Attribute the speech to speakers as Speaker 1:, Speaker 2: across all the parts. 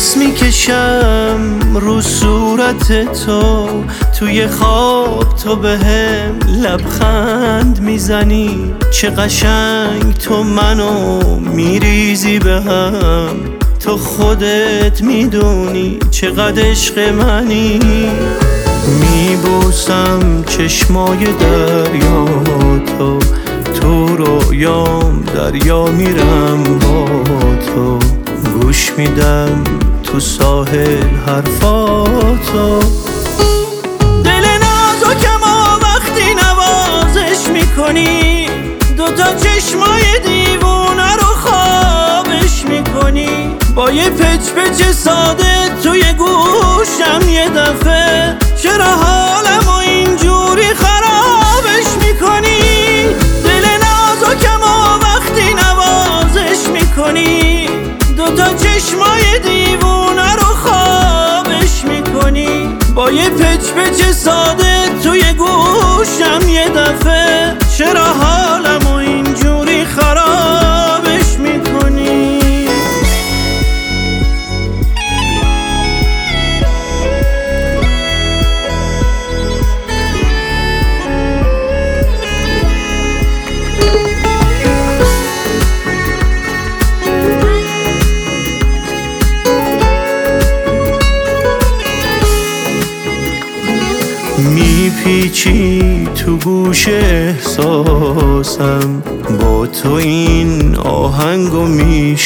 Speaker 1: نفس می‌کشم رو صورت تو. توی خواب تو بهم لبخند می‌زنی. چه قشنگ تو منو میریزی به هم. تو خودت می‌دونی چقدر عشق منی. میبوسم چشمای دریا تو. تو رویام دریا میرم با تو. گوش میدم. تو ساحل حرفاتو. دل نازکم و وقتی نوازش می‌کنی دوتا چشمای دیوونه رو خوابش می‌کنی. با یه پچ پچ ساده توی گوشم یه دفعه چرا پچ ساده توی گوشم یه دفعه چرا میپیچی تو گوش احساسم. با تو این آهنگو می‌شناسم.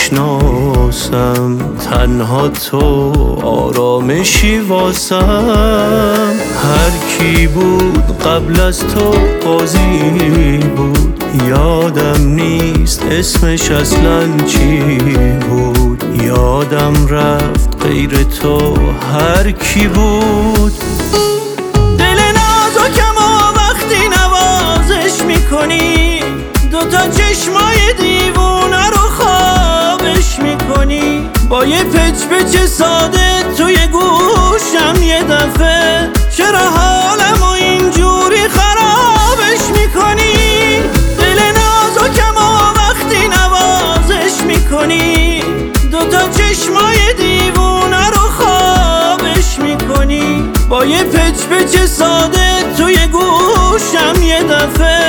Speaker 1: تنها تو آرامشی واسم. هر کی بود قبل از تو قاضی بود. یادم نیست اسمش اصلا چی بود. یادم رفت غیر تو هر کی بود. می‌کنی؟ دوتا چشمای دیوونه رو خوابش می‌کنی؟ با یه پچ پچ ساده توی گوشم یه دفعه چرا حالم و اینجوری خرابش می‌کنی؟ دل نازکم و وقتی نوازش می‌کنی؟ دوتا چشمای دیوونه رو خوابش می‌کنی؟ با یه پچ پچ ساده توی گوشم یه دفعه